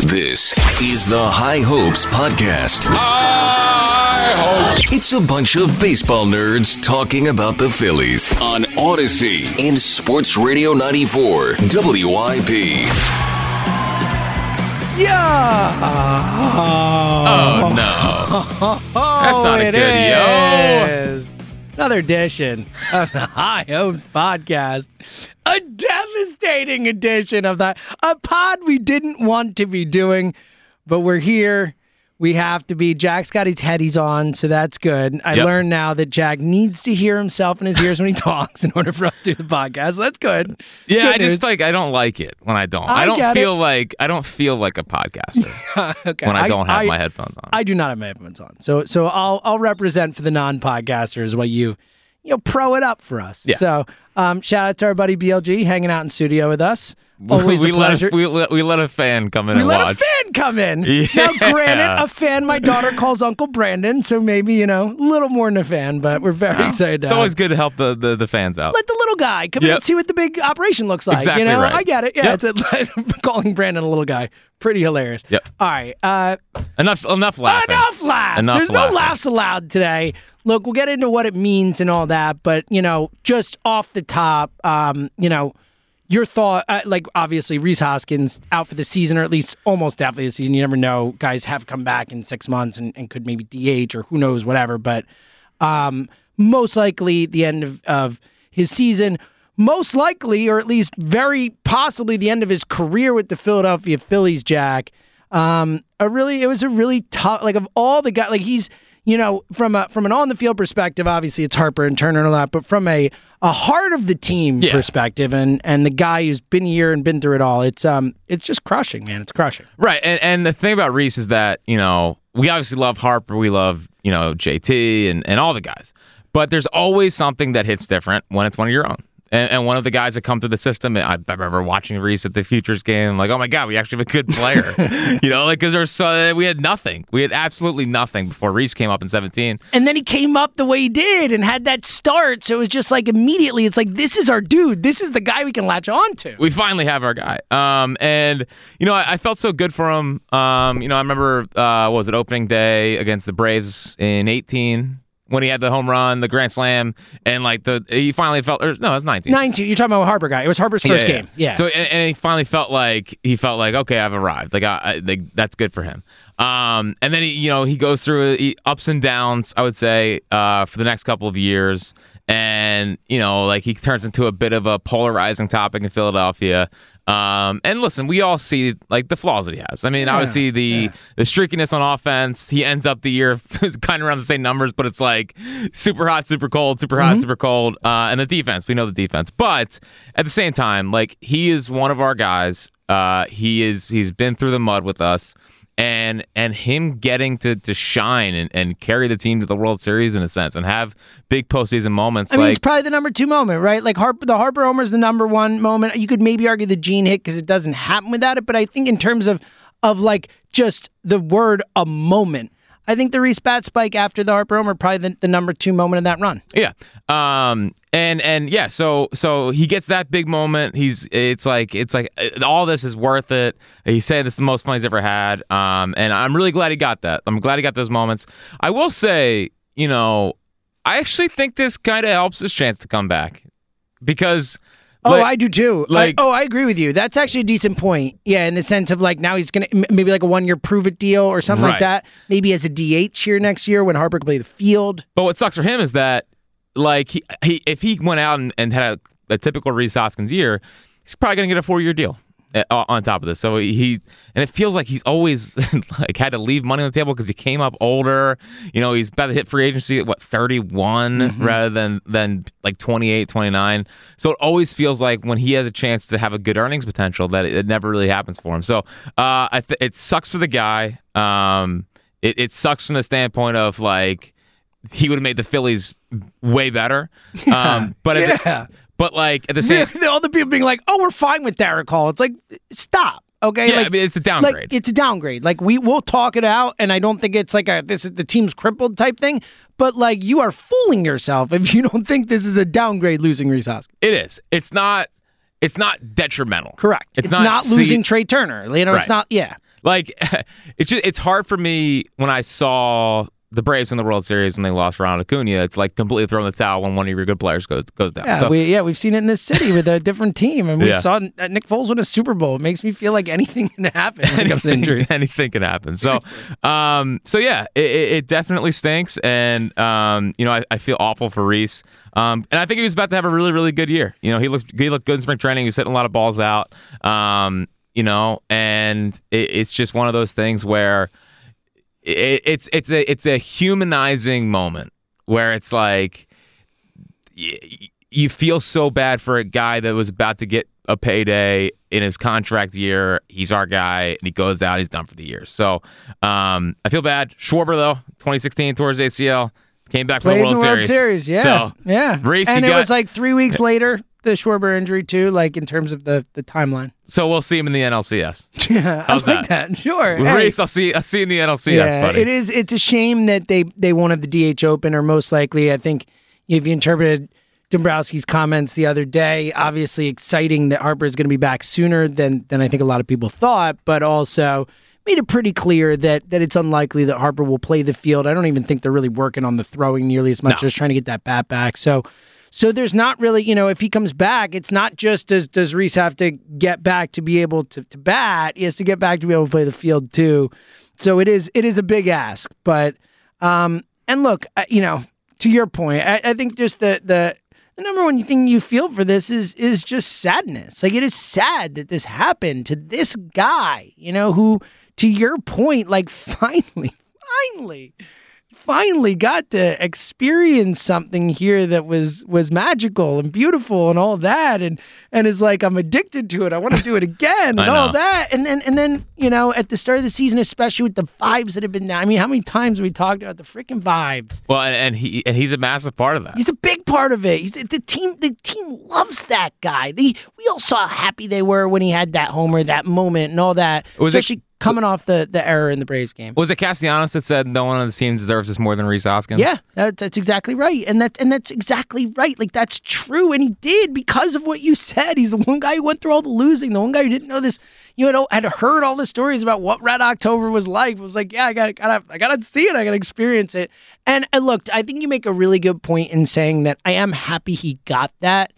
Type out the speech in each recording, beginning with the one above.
This is the High Hopes Podcast. High Hopes. It's a bunch of baseball nerds talking about the Phillies on Audacy in Sports Radio 94 WIP. Yeah. Oh, no. That's not a it good yo. Another edition of the High Hopes Podcast. A devastating edition of that. A pod we didn't want to be doing, but we're here. We have to be. Jack's got his headies on, so that's good. I Yep. learned now that Jack needs to hear himself in his ears when he talks in order for us to do the podcast. So that's good. Yeah, Good I just like I don't like it when I don't. I I, don't get it. feel like I don't feel like a podcaster okay. when I, don't have I- my headphones on. I do not have my headphones on. So so I'll I'll represent for the non-podcasters what you you know pro it up for us. Yeah. So um shout out to our buddy BLG hanging out in studio with us. Always we a let a, we, let, we let a fan come in we let watch. a fan come in. Yeah. Now, granted, a fan my daughter calls Uncle Brandon, so maybe you know a little more than a fan, but we're very excited. It's always good to help the, the, the fans out. Let the little guy come in and see what the big operation looks like. Exactly you know, right. I get it. Yeah, Yep. it's a, calling Brandon a little guy. Pretty hilarious. Yep. All right. Uh, enough enough laughing. Enough laughs. Enough There's laughing. no laughs allowed today. Look, we'll get into what it means and all that, but you know, just off the top, um, you know, your thought, uh, like obviously Rhys Hoskins out for the season, or at least almost definitely the season. You never know. Guys have come back in six months and, and could maybe DH or who knows, whatever. But um, most likely the end of, of his season. Most likely, or at least very possibly, the end of his career with the Philadelphia Phillies. Jack, um, a really, it was a really tough. Like of all the guys, like he's, you know, from a from an on the field perspective, obviously it's Harper and Turner and all that, but from a a heart of the team Yeah. perspective, and and the guy who's been here and been through it all, it's um, it's just crushing, man. It's crushing. Right, and and the thing about Rhys is that you know we obviously love Harper, we love you know JT and and all the guys, but there's always something that hits different when it's one of your own. And, and one of the guys that come through the system, I, I remember watching Rhys at the Futures game, like, oh my god, we actually have a good player, you know, like because there's so we had nothing, we had absolutely nothing before Rhys came up in 17. And then he came up the way he did and had that start. So it was just like immediately, it's like, this is our dude. This is the guy we can latch on to. we finally have our guy. Um, and you know, I, I felt so good for him. Um, you know, I remember uh, what was it opening day against the Braves in 18 when he had the home run, the grand slam, and like the he finally felt. Or, no, it was 19. 19. You're talking about Harper guy. It was Harper's first game. Yeah. So and, and he finally felt like he felt like okay, I've arrived. Like I, I like that's good for him. Um, and then he, you know, he goes through he, ups and downs. I would say uh, for the next couple of years, and you know, like he turns into a bit of a polarizing topic in Philadelphia. Um, and listen, we all see like the flaws that he has. I mean, obviously the the streakiness on offense. He ends up the year kind of around the same numbers, but it's like super hot, super cold, super hot, super cold. Uh, and the defense, we know the defense, but at the same time, like he is one of our guys. Uh, he is he's been through the mud with us. And and him getting to, to shine and, and carry the team to the World Series in a sense and have big postseason moments I mean, like it's probably the number two moment, right? Like Harper, the Harper Homer is the number one moment. You could maybe argue the Gene hit because it doesn't happen without it, but I think in terms of of like just the word a moment, I think the Rhys bat spike after the Harper Homer probably the, the number two moment of that run. Yeah. Um and and yeah, so so he gets that big moment. He's it's like it's like uh, all this is worth it. He said this is the most fun he's ever had. Um and I'm really glad he got that. I'm glad he got those moments. I will say, you know, I actually think this kind of helps his chance to come back because Oh, Like- I do too. like- I, oh, I agree with you. That's actually a decent point. Yeah, in the sense of like now he's gonna maybe like a one year prove it deal or something like that. Maybe as a DH here next year when Harper can play the field. But what sucks for him is that, like, he, he if he went out and, and had a, a typical Rhys Hoskins year, he's probably going to get a four year deal on top of this. So he and it feels like he's always like had to leave money on the table because he came up older. You know, he's about to hit free agency at what 31 rather than than like 28, 29. So it always feels like when he has a chance to have a good earnings potential that it, it never really happens for him. So uh, I th- it sucks for the guy. Um, it, it sucks from the standpoint of like he would have made the Phillies way better. Um, but Yeah. But like at the same All the people being like, "Oh, we're fine with Darick Hall." It's like, stop. Okay, Yeah, like, I mean, it's a Like, downgrade. it's a downgrade. Like we will talk it out, and I don't think it's like a this is the team's crippled type thing. But like you are fooling yourself if you don't think this is a downgrade losing Rhys Hoskins. it is. It's not. It's not detrimental. Correct. It's, not, see- losing Trea Turner. You know, Right. it's not. Yeah. Like it's just it's hard for me when I saw the Braves win the World Series when they lost Ronald Acuna. It's like completely throwing the towel when one of your good players goes goes down. Yeah, so we yeah we've seen it in this city with a different team, and we Yeah. saw Nick Foles win a Super Bowl. It makes me feel like anything can happen when it comes to anything, anything can happen. So, um, so yeah, it, it it definitely stinks, and um, you know, I, I feel awful for Rhys. Um, and I think he was about to have a really, really good year. You know, he looked he looked good in spring training. He was hitting a lot of balls out. Um, you know, and it, it's just one of those things where it, it's it's a it's a humanizing moment where it's like y- you feel so bad for a guy that was about to get a payday in his contract year. He's our guy, and he goes out. He's done for the year. So um, I feel bad. Schwarber though, 2016 towards ACL, came back for Played the World, the World Series. Series, yeah, So yeah. Rhys, and it got- was like three weeks later the Schwarber injury too, like in terms of the the timeline. so we'll see him in the NLCS. Yeah, I How's like that. Sure. Hey. I'll see. I'll see you in the NLCS, yeah, buddy. it is. It's a shame that they they won't have the DH open, or most likely, I think if you interpreted Dombrowski's comments the other day, obviously exciting that Harper is going to be back sooner than than I think a lot of people thought, but also made it pretty clear that that it's unlikely that Harper will play the field. I don't even think they're really working on the throwing nearly as much No. as trying to get that bat back. So. So there's not really, you know, if he comes back, it's not just does does Rhys have to get back to be able to, to bat. He has to get back to be able to play the field too. So it is it is a big ask. But um and look, I- you know, to your point, I, I think just the the the number one thing you feel for this is is just sadness. Like it is sad that this happened to this guy, you know, who to your point, like finally, finally, finally got to experience something here that was was magical and beautiful and all that and and is like I'm addicted to it. I want to do it again and all that. And then and then, you know, at the start of the season, especially with the vibes that have been I mean, how many times have we talked about the freaking vibes? well, and, and he and he's a massive part of that. He's a big part of it. He's the, the team. The team loves that guy. They, we all saw how happy they were when he had that homer, that moment, and all that. Was it- Especially coming off the the error in the Braves game. Was it Castellanos that said no one on the team deserves this more than Rhys Hoskins? Yeah, that's, that's exactly right, and that's and that's exactly right. Like that's true, and he did because of what you said. He's the one guy who went through all the losing, the one guy who didn't know this. You know, had heard all the stories about what Red October was like. It was like, yeah, I got, gotta, I gotta see it. I gotta experience it. And and look, I think you make a really good point in saying that I am happy he got that.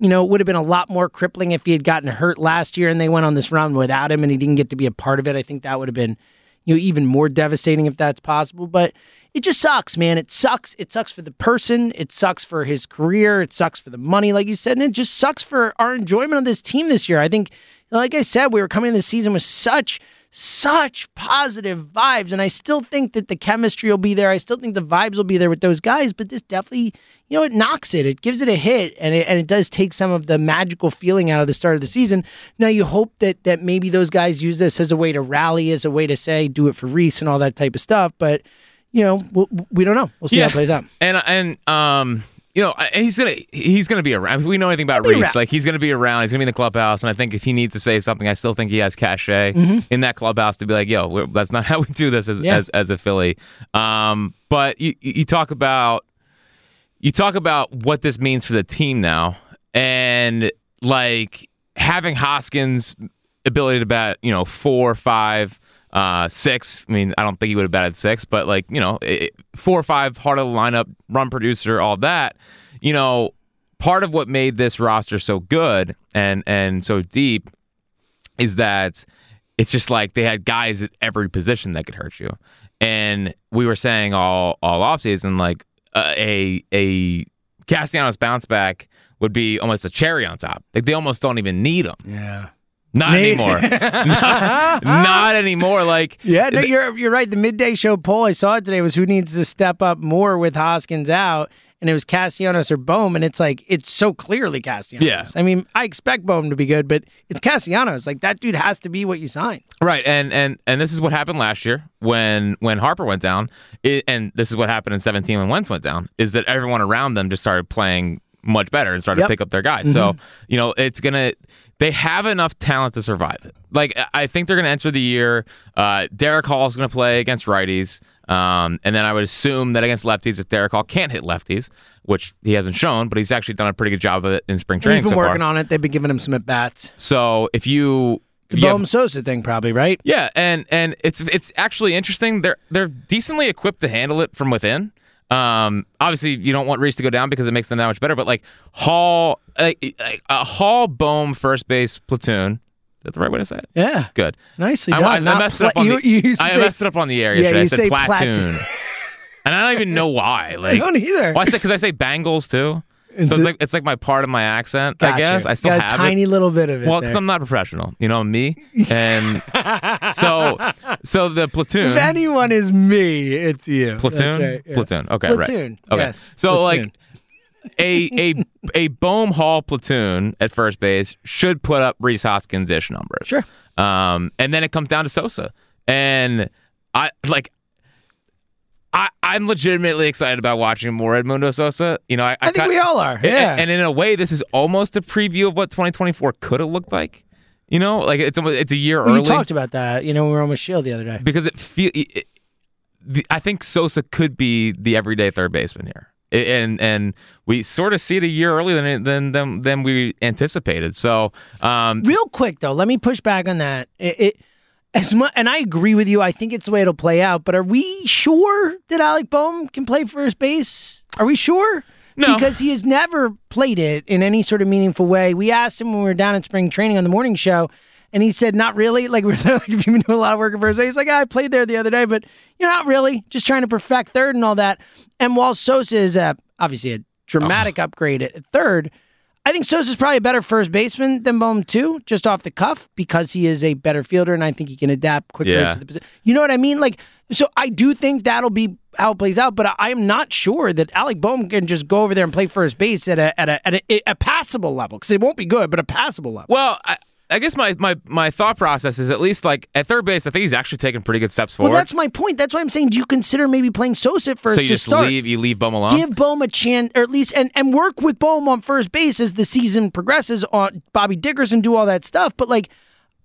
You know, it would have been a lot more crippling if he had gotten hurt last year and they went on this run without him and he didn't get to be a part of it. I think that would have been, you know, even more devastating if that's possible. But it just sucks, man. It sucks. It sucks for the person. It sucks for his career. It sucks for the money, like you said. And it just sucks for our enjoyment of this team this year. I think, like I said, we were coming in this season with such, such positive vibes. And I still think that the chemistry will be there. I still think the vibes will be there with those guys. But this definitely, you know, it knocks it. It gives it a hit. And it, and it does take some of the magical feeling out of the start of the season. Now, you hope that, that maybe those guys use this as a way to rally, as a way to say, do it for Rhys and all that type of stuff. But, you know, we'll, we don't know. We'll see how it plays out. And and um, you know, he's gonna he's gonna be around. If we know anything about Rhys, around. like he's gonna be around. He's gonna be in the clubhouse, and I think if he needs to say something, I still think he has cachet Mm-hmm. in that clubhouse to be like, "Yo, that's not how we do this as Yeah. as, as a Philly." Um, but you you talk about you talk about what this means for the team now, and like having Hoskins' ability to bat, you know, four, or five, uh, six. I mean, I don't think he would have batted six, but like you know, it, four or five, heart of the lineup, run producer, all that. You know, part of what made this roster so good and and so deep is that it's just like they had guys at every position that could hurt you. And we were saying all all offseason, like uh, a a Castellanos bounce back would be almost a cherry on top. Like they almost don't even need him. Yeah. Not Nate- anymore. not, not anymore. Like Yeah, no, you're you're right. The midday show poll I saw it today was who needs to step up more with Hoskins out, and it was Castellanos or Bohm, and it's like it's so clearly Castellanos. Yeah. I mean, I expect Bohm to be good, but it's Castellanos. Like that dude has to be what you sign. Right, and and and this is what happened last year when when Harper went down, it, and this is what happened in 17 when Wentz went down. Is that everyone around them just started playing much better and started Yep. to pick up their guys. So mm-hmm. you know it's gonna. They have enough talent to survive it. Like I- think they're gonna enter the year. Uh, Darick is gonna play against righties, um, and then I would assume that against lefties, if Darick Hall can't hit lefties, which he hasn't shown, but he's actually done a pretty good job of it in spring He's training. been so working far. on it. They've been giving him some at bats. So if you It's a Bohm Sosa thing, probably right. yeah, and and it's it's actually interesting. They're they're decently equipped to handle it from within. Um, obviously, you don't want Rhys to go down because it makes them that much better. But like Hall, like, like, a Hall Bohm first base platoon. Is that the right way to say it? Yeah, Good. nicely I, done. I, I messed it up on you, the. you I say- messed it up on the air Yeah, yesterday. you I said say platoon, platoon. and I don't even know why. Like, don't either. Why? Because I say Bangles too. Is so it's like it's like my part of my accent. Gotcha. I guess I still Got have a tiny it. little bit of it. Well, because I'm not professional, you know, me, and so so the platoon. If anyone is me, it's you. Platoon, right, yeah. platoon. Okay, Platoon, right. Okay, yes, so platoon. like a a a Bohm Hall platoon at first base should put up Rhys Hoskins ish numbers. Sure. Um, and then it comes down to Sosa, and I like. I, I'm legitimately excited about watching more Edmundo Sosa. You know, I, I think kin- we all are. Yeah. And, in a way, this is almost a preview of what 2024 could have looked like. You know, like it's almost, it's a year Well, early We talked about that. You know, we were on with Shield the other day. because it feel. It, the, I think Sosa could be the everyday third baseman here, I- and and we sort of see it a year earlier than than than, than we anticipated. So, um, Real quick though, let me push back on that. It, it as much, and I agree with you. I think it's the way it'll play out. But are we sure that Alec Bohm can play first base? Are we sure? No. because he has never played it in any sort of meaningful way. We asked him when we were down at spring training on the morning show, and he said, "Not really." Like we're like, if you've been doing a lot of work at first, base?" he's like, "I played there the other day, but you're not really just trying to perfect third and all that." And while Sosa is a, obviously a dramatic upgrade at third, I think Sosa's probably a better first baseman than Bohm too, just off the cuff, because he is a better fielder, and I think he can adapt quicker Yeah. to the position. You know what I mean? Like, so I do think that'll be how it plays out, but I am not sure that Alec Bohm can just go over there and play first base at a at a at a, a passable level because it won't be good, but a passable level. well, I, I guess my, my my thought process is at least like at third base, I think he's actually taking pretty good steps forward. Well, that's my point. That's why I'm saying, do you consider maybe playing Sosa first so you to just start? leave you leave Bohm alone. Give Bohm a chance, or at least, and, and work with Bohm on first base as the season progresses. On Bobby Dickerson, do all that stuff. But like,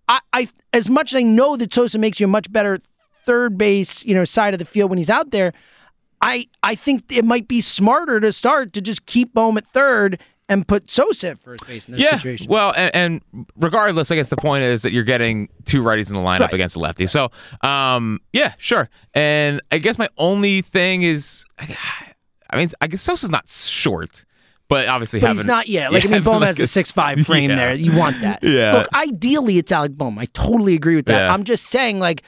I, I as much as I know that Sosa makes you a much better third base, you know, side of the field when he's out there. I I think it might be smarter to start to just keep Bohm at third and put Sosa at first base in this yeah. situation. Well, and, and regardless, I guess the point is that you're getting two righties in the lineup Right. against a lefty. So, um, yeah, sure. And I guess my only thing is, I mean, I guess Sosa's not short, but obviously But he's not, yet. Like I mean, Bohm like has the a- six five frame yeah. there. You want that. Yeah. Look, ideally, it's Alec Bohm. I totally agree with that. Yeah. I'm just saying, like,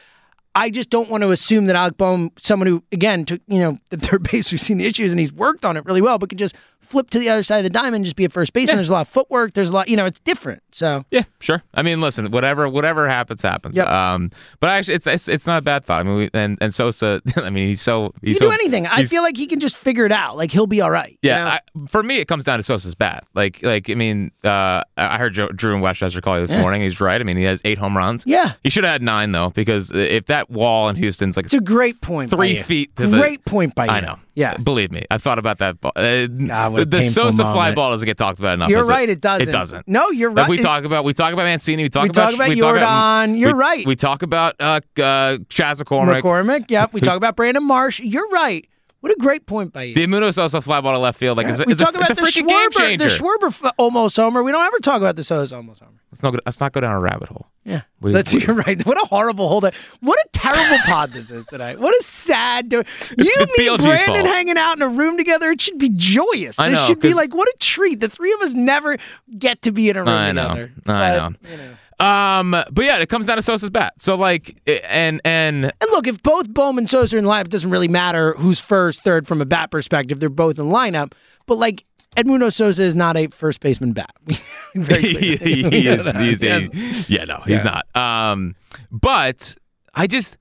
I just don't want to assume that Alec Bohm, someone who again took, you know, the third base, we've seen the issues and he's worked on it really well, but could just flip to the other side of the diamond, just be a first baseman. There's a lot of footwork. There's a lot, you know, it's different. So Yeah, sure. I mean, listen, whatever, whatever happens, happens. Yep. Um, but I actually, it's, it's it's not a bad thought. I mean, we, and and Sosa, I mean, he's so he's can so, do anything. I feel like he can just figure it out. Like he'll be all right. you know? Yeah, I, for me, it comes down to Sosa's bat. Like, like I mean, uh, I heard Joe, Drew and Westchester call you this Yeah. morning. He's right. I mean, he has eight home runs. Yeah. he should have had nine though, because if that wall in Houston's like it's a great point. by three feet to the great point by you. I know. Yeah. believe me, I thought about that. Ball. Uh, God, what a the painful Sosa fly ball doesn't get talked about enough. You're does right, it doesn't. It doesn't. No, you're Like right. we It- talk about, we talk about Mancini. We talk We about, talk about we talk Jordan. You're we- right. We talk about uh, uh, Chas McCormick. McCormick. Yep. We talk about Brandon Marsh. You're right. What a great point by you. The Munoz Sosa fly ball to left field. Like it's, we it's, talk a, about it's a the freaking game Schwarber, the Schwarber f- almost homer. We don't ever talk about the Sosa almost homer. Let's, not, let's not go down a rabbit hole. Yeah, What that's you're right. What a horrible hole that. What a terrible pod this is tonight. What a sad. Do- you, it's me, BLG's Brandon fault. hanging out in a room together. It should be joyous. I this know, should be like what a treat. The three of us never get to be in a room I know. together. I But, know. you know. Um, but yeah, it comes down to Sosa's bat. So like, and and And look, if both Bohm and Sosa are in the lineup, it doesn't really matter who's first, third from a bat perspective. They're both in lineup. But like Edmundo Sosa is not a first baseman bat. Very he, he is, he's Yeah. a, yeah, no, he's not. Um, but I just,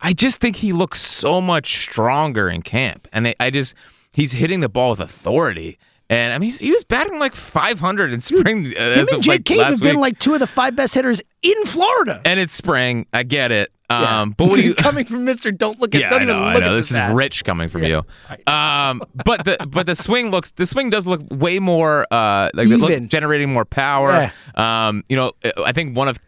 I just think he looks so much stronger in camp, and I, I just, he's hitting the ball with authority. And I mean, he's, he was batting like 500 in spring. uh, Him and Jake like, Cave have been week. like two of the five best hitters in Florida. and it's spring. I get it. Um, but what you? coming from Mister? Don't look at. Yeah, I know. I know. This is bat. rich coming from you. Um, but the but the swing looks the swing does look way more uh like look- generating more power. Um, you know, I think one of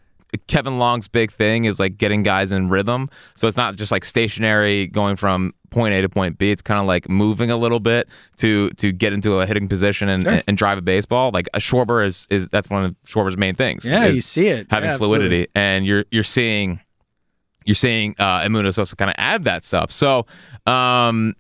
Kevin Long's big thing is like getting guys in rhythm. So it's not just like stationary going from point A to point B. It's kind of like moving a little bit to to get into a hitting position and, Sure. and, drive a baseball. Like a Schwarber is is that's one of Schwarber's main things. Yeah, you see it. having Yeah, fluidity, and you're you're seeing you're seeing uh, Edmundo Sosa kind of add that stuff. So, um,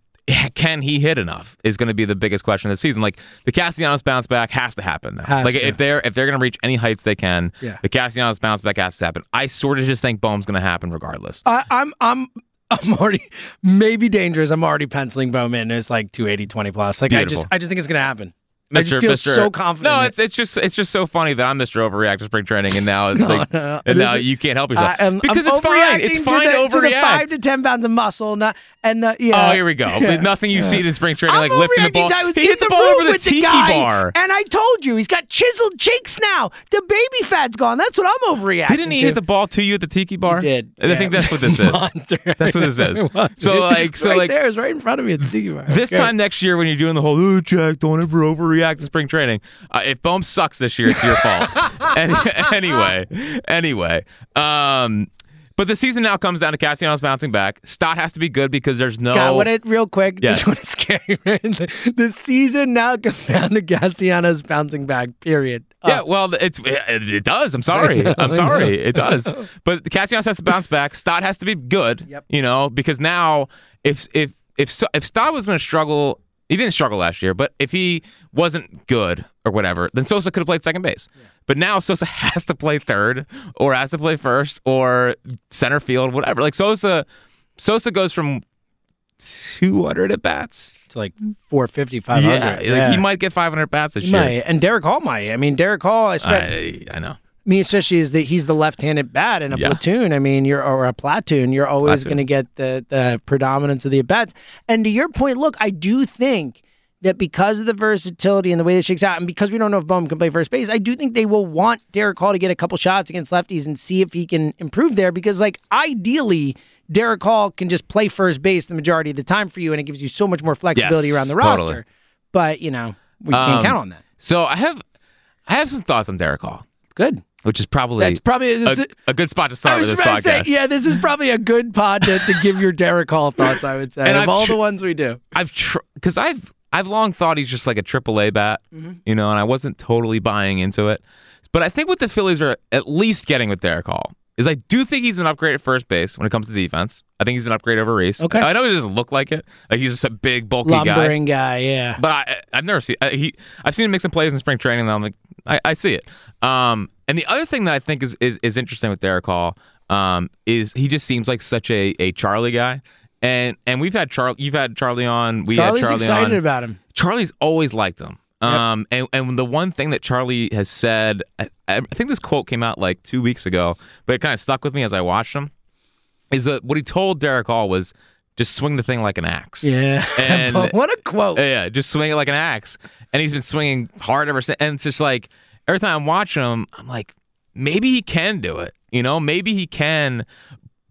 can he hit enough? Is going to be the biggest question of the season. Like the Castellanos bounce back has to happen. Has like to. if they're if they're going to reach any heights they can, Yeah. the Castellanos bounce back has to happen. I sort of just think Bohm's going to happen regardless. I, I'm I'm I'm already maybe dangerous. I'm already penciling Bowman as like 280, 20 plus. Like I just I just think it's gonna happen. I just feel so confident. No, it's it's just it's just so funny that I'm Mr. Overreact to spring training, and now it's like, no. and now you can't help yourself am- because I'm it's fine. It's to fine the, to to the five to ten pounds of muscle, not and the yeah. Oh, here we go. Yeah. Nothing you've seen in spring training, I'm like lifting the ball. I was he hit the, ball over the with tiki guy, bar. and I told you he's got chiseled cheeks now. The baby fat's gone. That's what I'm overreacting. Didn't he to. hit the ball to you at the tiki bar? He did. And I think that's what this is. Monster. That's what this is. So like, so right like, there is right in front of me at the tiki bar. this time next year when you're doing the whole oh Jack, don't ever overreact to spring training. Uh, if Bohm sucks this year, it's your fault. Any, anyway, anyway, um, but the season now comes down to Castellanos bouncing back. Stott has to be good because there's no. God, what it real quick. Yes. Just want to scare you. The, the season now comes down to Castellanos bouncing back. Period. Yeah, Uh, well, it's it, it does. I'm sorry. know, I'm sorry. It does. But Castellanos has to bounce back. Stott has to be good. Yep. You know, because now if if if if Stott was going to struggle, he didn't struggle last year. But if he wasn't good or whatever, then Sosa could have played second base. But now Sosa has to play third, or has to play first, or center field, whatever. Like Sosa, Sosa goes from 200 at bats. to like 450, 500. Yeah, like he might get 500 bats this He year. might. And Darick Hall might. I mean, Darick Hall, I spent. I, I know. Me especially is that he's the left-handed bat in a Yeah. platoon. I mean, you're or a platoon. You're always going to get the the predominance of the at bats. And to your point, look, I do think that because of the versatility and the way it shakes out, and because we don't know if Bowman can play first base, I do think they will want Darick Hall to get a couple shots against lefties and see if he can improve there. Because like ideally. Darick Hall can just play first base the majority of the time for you, and it gives you so much more flexibility Yes, around the totally. roster. But you know, we can't Um, count on that. So I have I have some thoughts on Darick Hall, Good. Which is probably That's probably a, it's- a good spot to I start was with this to say, yeah, this is probably a good pod to, to give your Darick Hall thoughts. I would say And of I've all tr- the ones we do. I've because I've I've long thought he's just like a AAA bat, Mm-hmm. you know, and I wasn't totally buying into it. But I think what the Phillies are at least getting with Darick Hall is I do think he's an upgrade at first base when it comes to defense. I think he's an upgrade over Rhys. Okay. I know he doesn't look like it, like he's just a big bulky guy. Lumbering guy, yeah. But I, I've never seen I, he. I've seen him make some plays in spring training. And I'm like, I, I see it. Um, and the other thing that I think is is, is interesting with Darick Hall, um, is he just seems like such a, a Charlie guy. And and we've had Charlie. You've had Charlie on. We Charlie's had Charlie excited on. about him. Charlie's always liked him. Um, and and the one thing that Charlie has said, I, I think this quote came out like two weeks ago, but it kind of stuck with me as I watched him. Is that what he told Darick Hall was just swing the thing like an axe. Yeah. And- what a quote. Yeah, yeah, just swing it like an axe. And he's been swinging hard ever since. And it's just like every time I'm watching him, I'm like, maybe he can do it. You know, maybe he can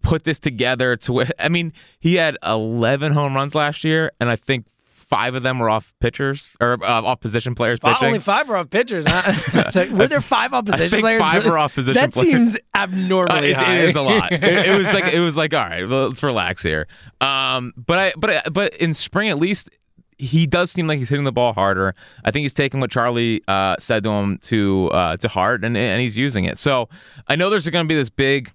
put this together to where. I mean, he had 11 home runs last year, and I think five of them were off pitchers or uh, off position players pitching. Only five were off pitchers. Huh? Like, were there five opposition think players? five were off position That players. seems Uh, abnormally it- high. it is a lot. It, it was like it was like all right, let's relax here. Um, but I but I, but in spring at least he does seem like he's hitting the ball harder. I think he's taking what Charlie uh, said to him to uh, to heart, and and he's using it. So I know there's going to be this big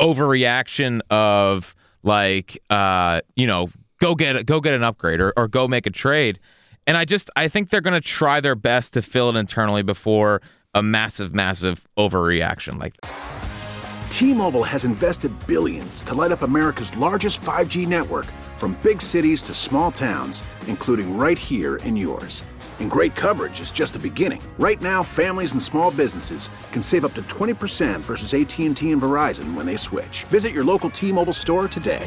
overreaction of like uh, you know go get it, go get an upgrade or, or go make a trade. And I just I think they're going to try their best to fill it internally before a massive, massive overreaction like that. T-Mobile has invested billions to light up America's largest 5G network from big cities to small towns, including right here in yours. And great coverage is just the beginning. Right now, families and small businesses can save up to 20% versus AT&T and Verizon when they switch. Visit your local T-Mobile store today.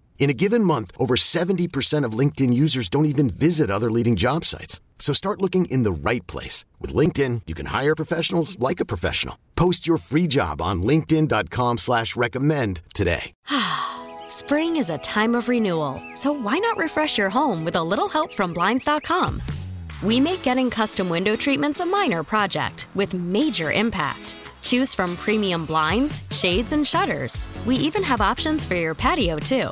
In a given month, over 70% of LinkedIn users don't even visit other leading job sites. So start looking in the right place. With LinkedIn, you can hire professionals like a professional. Post your free job on linkedin.com slash recommend today. Spring is a time of renewal, so why not refresh your home with a little help from Blinds.com? We make getting custom window treatments a minor project with major impact. Choose from premium blinds, shades, and shutters. We even have options for your patio, too.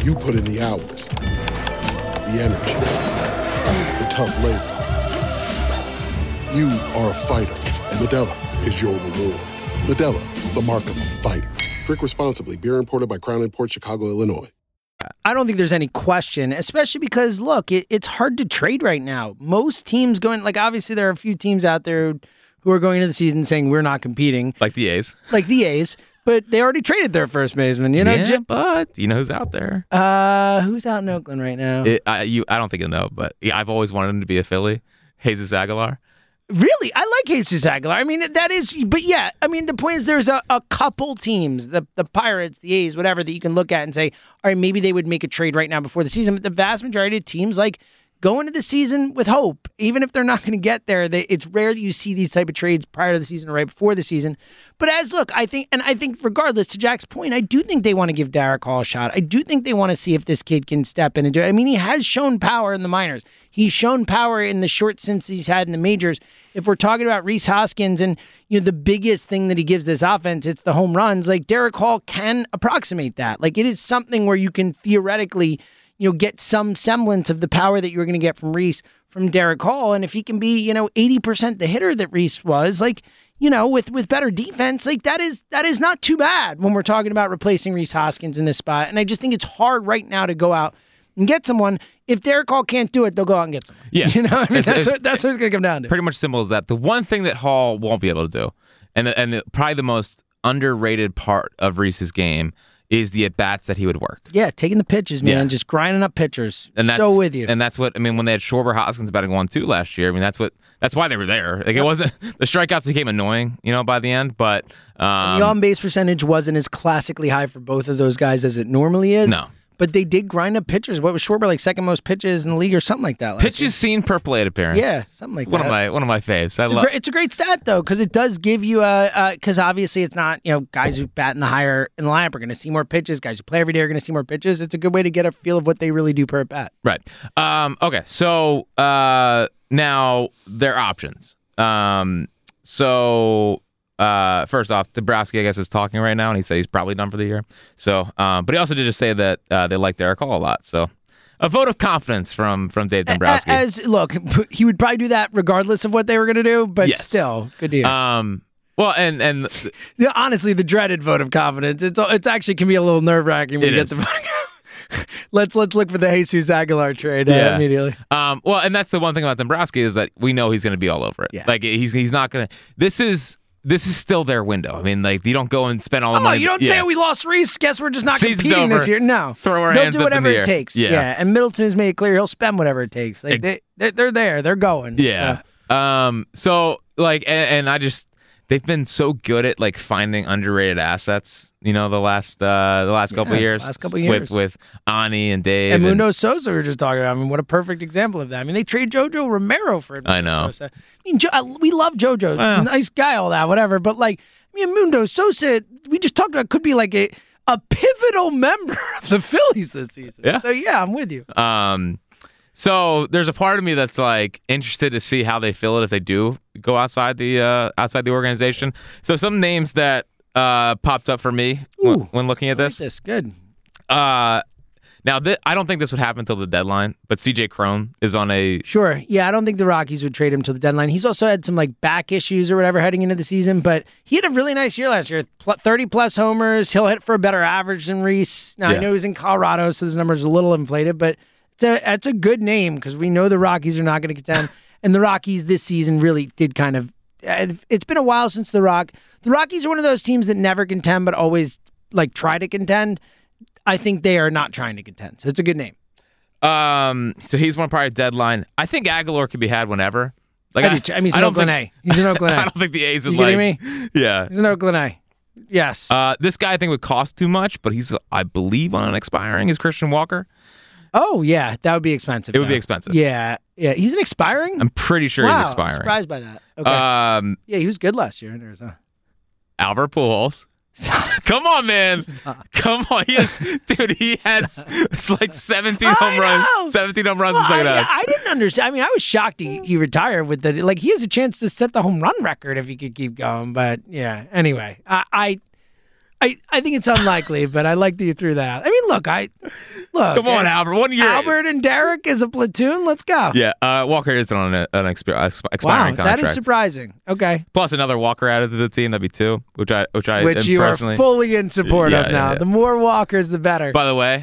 You put in the hours, the energy, the tough labor. You are a fighter, and Modelo is your reward. Modelo, the mark of a fighter. Drink responsibly. Beer imported by Crown Port Chicago, Illinois. I don't think there's any question, especially because look, it, it's hard to trade right now. Most teams going like obviously there are a few teams out there who are going into the season saying we're not competing, like the A's, like the A's, but they already traded their first baseman. You know, yeah, but you know who's out there? Uh, who's out in Oakland right now? It, I, you, I don't think you'll know, but yeah, I've always wanted him to be a Philly. Jesus Aguilar. Really, I like Jesus Aguilar. I mean, that is, but yeah, I mean, the point is, there's a, a couple teams, the the Pirates, the A's, whatever, that you can look at and say, all right, maybe they would make a trade right now before the season. But the vast majority of teams, like, go into the season with hope, even if they're not going to get there. They, it's rare that you see these type of trades prior to the season or right before the season. But as look, I think, and I think, regardless to Jack's point, I do think they want to give Darick Hall a shot. I do think they want to see if this kid can step in and do it. I mean, he has shown power in the minors. He's shown power in the short since he's had in the majors. If we're talking about Rhys Hoskins and you know the biggest thing that he gives this offense, it's the home runs. Like Darick Hall can approximate that. Like it is something where you can theoretically you know, get some semblance of the power that you're going to get from Rhys from Darick Hall. And if he can be, you know, 80% the hitter that Rhys was, like, you know, with with better defense, like that is that is not too bad when we're talking about replacing Rhys Hoskins in this spot. And I just think it's hard right now to go out and get someone. If Darick Hall can't do it, they'll go out and get someone. Yeah, you know, I mean, It's- that's it's- what, that's what it's going to come down to. Pretty much simple as that. The one thing that Hall won't be able to do, and the, and the, probably the most underrated part of Rhys's game is the at bats that he would work. Yeah, taking the pitches, man, Yeah. just grinding up pitchers. And that's so with you. And that's what I mean when they had Schwarber Hoskins batting one two last year. I mean that's what that's why they were there. Like it wasn't the strikeouts became annoying, you know, by the end. But um, the on base percentage wasn't as classically high for both of those guys as it normally is. No. But they did grind up pitchers. What was Schwarber like second most pitches in the league or something like that? Pitches seen per plate appearance. Yeah, something like one that. of my one of my faves. I It's a, love. great, it's a great stat though, because it does give you a because obviously it's not you know guys who bat in the higher in the lineup are going to see more pitches. Guys who play every day are going to see more pitches. It's a good way to get a feel of what they really do per at bat. Right. Um, okay. So uh, now their options. Um, so uh, first off, Dombrowski, I guess, is talking right now, and he said he's probably done for the year. So, um, but he also did just say that uh, they like Darick Hall a lot. So, a vote of confidence from from Dave Dombrowski. As look, he would probably do that regardless of what they were going to do, but Yes. still, good deal. Um, well, and and honestly, the dreaded vote of confidence. It's it's actually can be a little nerve wracking when you get is. the vote. let's let's look for the Jesus Aguilar trade uh, Yeah. immediately. Um, well, and that's the one thing about Dombrowski is that we know he's going to be all over it. Yeah. Like he's he's not going to. This is this is still their window. I mean, like you don't go and spend all the Oh, money. you don't yeah. say we lost Rhys. Guess we're just not Season's competing this year. No, Throw our they'll hands do whatever it air. takes. Yeah. and Middleton has made it clear he'll spend whatever it takes. Like Ex- they, they're, they're there. They're going. Yeah. Um. So like, and, and I just they've been so good at like finding underrated assets. You know, the last uh the last couple Yeah, years, last couple years. with with Ani and Dave. And Mundo Sosa, we were just talking about. I mean, what a perfect example of that. I mean, they trade JoJo Romero for him. I know. Sosa. I mean, jo- uh, we love JoJo. Well. nice guy, all that, whatever. But like, I mean, Mundo Sosa, we just talked about, could be like a a pivotal member of the Phillies this season. Yeah. So yeah, I'm with you. Um, so there's a part of me that's like interested to see how they feel it if they do go outside the uh, outside the organization. So some names that uh, popped up for me when, Ooh. when looking at Like this. this good. Uh, now th- I don't think this would happen until the deadline, but CJ Cron is on a Sure. Yeah, I don't think the Rockies would trade him till the deadline. He's also had some like back issues or whatever heading into the season, but he had a really nice year last year. Pl- 30 plus homers. He'll hit for a better average than Reese. Now, I Yeah. know he's in Colorado, so his number's a little inflated, but it's a, it's a good name because we know the Rockies are not going to contend. and the Rockies this season really did kind of. It's been a while since the Rock. The Rockies are one of those teams that never contend, but always like try to contend. I think they are not trying to contend. So it's a good name. um. So he's one probably deadline. I think Aguilar could be had whenever. Like I do. I mean, he's an don't Oakland think- A. He's an Oakland A. I don't think the A's would You like. kidding Yeah. He's an Oakland A. Yes. Uh, this guy I think would cost too much, but he's I believe on an expiring. Is Christian Walker? Oh yeah, that would be expensive. It would be expensive. Yeah, yeah. He's an expiring. I'm pretty sure wow, he's expiring. Surprised by that. Okay. Um, yeah, he was good last year in Arizona. Albert Pujols. Come on, man. Come on, he dude. He had it's like 17 I home runs. 17 home runs Well, in second I, half. I didn't understand. I mean, I was shocked he, he retired with the like. He has a chance to set the home run record if he could keep going. But yeah. Anyway, I. I I, I think it's unlikely, but I like that you threw that out. I mean, look, I look. Come on, Albert. One year. Albert and Darick is a platoon. Let's go. Yeah, uh, Walker is on a, an expi- uh, expiring wow, contract. that is surprising. Okay, Plus another Walker added to the team. That'd be two, which I which I which you are fully in support Yeah, of now. yeah. The more walkers, the better. By the way,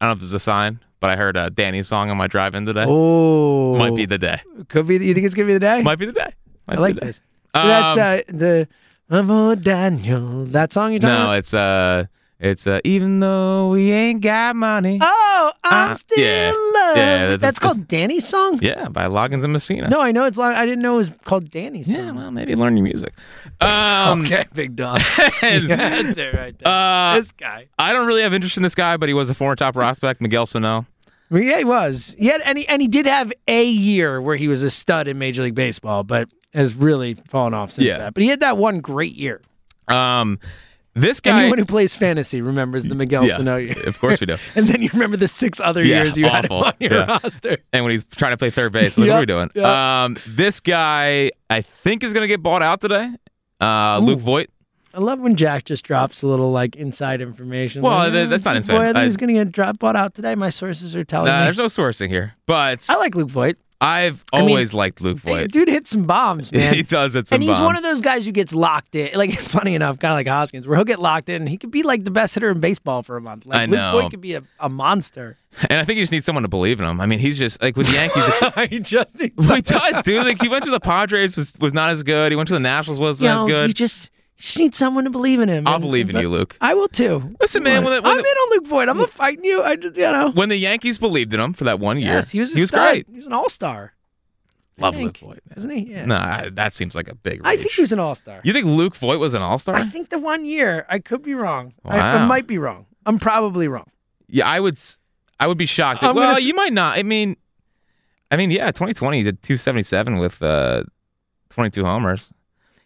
I don't know if this is a sign, but I heard uh, Danny's song on my drive-in today. oh, Might be the day. could be. You think it's gonna be the day? Might be the day. Might I like the this. So that's Um, uh, the Amor Daniel. That song you're talking No, about? it's uh, it's uh, even though we ain't got money. Oh, I'm Uh, still yeah. in love. Yeah, that- that's that's- called Danny's song. Yeah, by Loggins and Messina. No, I know it's long. I didn't know it was called Danny's Yeah, song. well, maybe learn your music. Um, okay, big dog. and, that's it right there. uh, this guy. I don't really have interest in this guy, but he was a former top prospect, Miguel Sano. Yeah, he was. He had, and he, and he did have a year where he was a stud in Major League Baseball, but has really fallen off since Yeah. that. But he had that one great year. Um, this guy. Anyone who plays fantasy remembers the Miguel Yeah, Sano year. of course we do. and then you remember the six other Yeah, years you had him awful. on your Yeah. roster. and when he's trying to play third base, like, what are we doing? yep. Um, this guy, I think, is going to get bought out today. Uh, Luke Voit. I love when Jack just drops a little like inside information. Well, like, th- oh, that's not Luke inside. Voit, I think I- he's going to get drop bought out today. My sources are telling Nah, me. there's no sourcing here, but I like Luke Voit. I've I mean, always liked Luke Voit. dude hits some bombs, man. he does it some and he's one of those guys who gets locked in. Like funny enough, kind of like Hoskins, where he'll get locked in. and He could be like the best hitter in baseball for a month. Like I Luke know. Voit could be a, a monster. And I think you just need someone to believe in him. I mean, he's just like with the Yankees. he just he does, dude. Like he went to the Padres was was not as good. He went to the Nationals was not as good. you just just need someone to believe in him. I'll and- believe in you, Luke. I will too. Listen, man, when the- when I'm the- in on Luke Voit. I'm not fighting you. I just, you know. When the Yankees believed in him for that one year, Yes, he was a he was great. He was an all star. Love think, Luke Voit, isn't he? Yeah. Nah, that seems like a big. I think he was an all star. You think Luke Voit was an All star? I think the one year. I could be wrong. I, I might be wrong. I'm probably wrong. Yeah, I would. s- I would be shocked. Well, s- you might not. I mean, I mean, yeah, 2020 he did 277 with uh, 22 homers.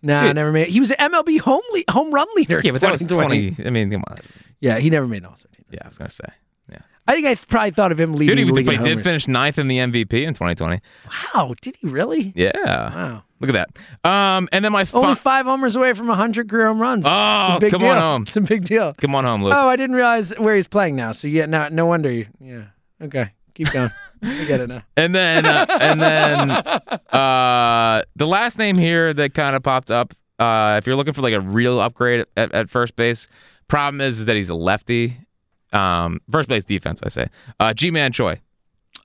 Nah, Dude. never made. He was an MLB home le- home run leader. Yeah, but that was 20. I mean, come on. Yeah, he never made an all star team. Yeah, I was gonna say. Yeah, I think I probably thought of him leading dude, he, the but he did finish ninth in the MVP in 2020. Wow, did he really? Yeah, Wow. look at that. Um, and then my Only five homers away from 100 career home runs. Oh, it's a big come deal. on home. It's a big deal. come on home, Luke. Oh, I didn't realize where he's playing now. So yeah, no, no wonder. You, yeah. Okay, keep going. I get it now. And then, uh, and then, uh, the last name here that kind of popped up. Uh, if you're looking for like a real upgrade at, at first base, problem is, is that he's a lefty. Um, first base defense, I say. Uh, Ji-Man Choi.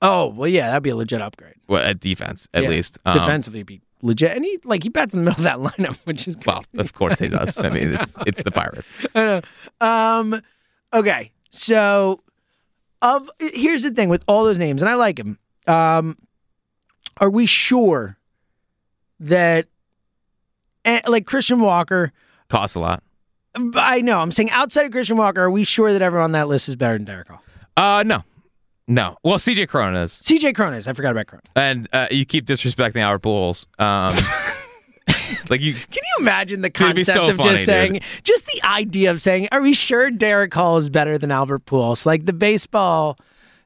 Oh well, yeah, that'd be a legit upgrade. Well, at defense, at Yeah. least. Um, Defensively, be legit. And he like he bats in the middle of that lineup, which is great. Well, of course he does. I mean, it's it's the Pirates. I know. Um, okay, so of here's the thing with all those names, and I like him. Um, are we sure that eh, like Christian Walker? Costs a lot. I know. I'm saying outside of Christian Walker, are we sure that everyone on that list is better than Darick Hall? Uh, no, no. Well, CJ Cronin is, CJ Cronus. I forgot about Cronus. and uh, you keep disrespecting our Pujols. Um, like you. Can you imagine the Dude, it'd be concept so of funny, just saying, dude. just the idea of saying, are we sure Darick Hall is better than Albert Pujols? Like the baseball,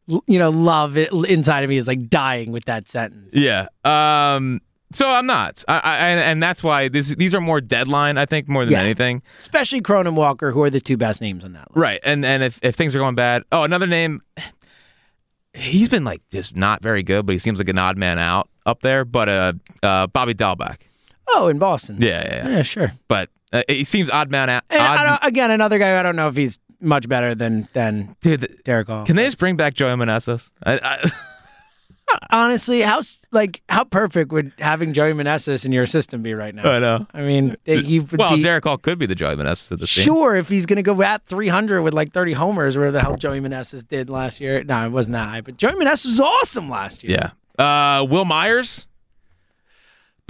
you know, love it, inside of me is like dying with that sentence. Yeah. Um. So I'm not. I, I and that's why this, these are more deadline. I think more than Yeah. anything. Especially Cron and Walker, who are the two best names on that list. Right. And and if, if things are going bad, oh, another name. He's been like just not very good, but he seems like an odd man out up there. But uh, uh Bobby Dalbec. Oh, in Boston. Yeah, yeah, yeah. Yeah, sure. But uh, he seems odd man out. And I don't, again, another guy, I don't know if he's much better than than dude, the, Darick Hall. can they just bring back Joey Meneses? I, I, Honestly, how like how perfect would having Joey Meneses in your system be right now? I know. I mean, he Well, be, Darick Hall could be the Joey Meneses of the team. Sure, if he's going to go at 300 with like 30 homers, where the hell Joey Meneses did last year. No, it wasn't that high, but Joey Meneses was awesome last year. Yeah. Uh, Wil Myers.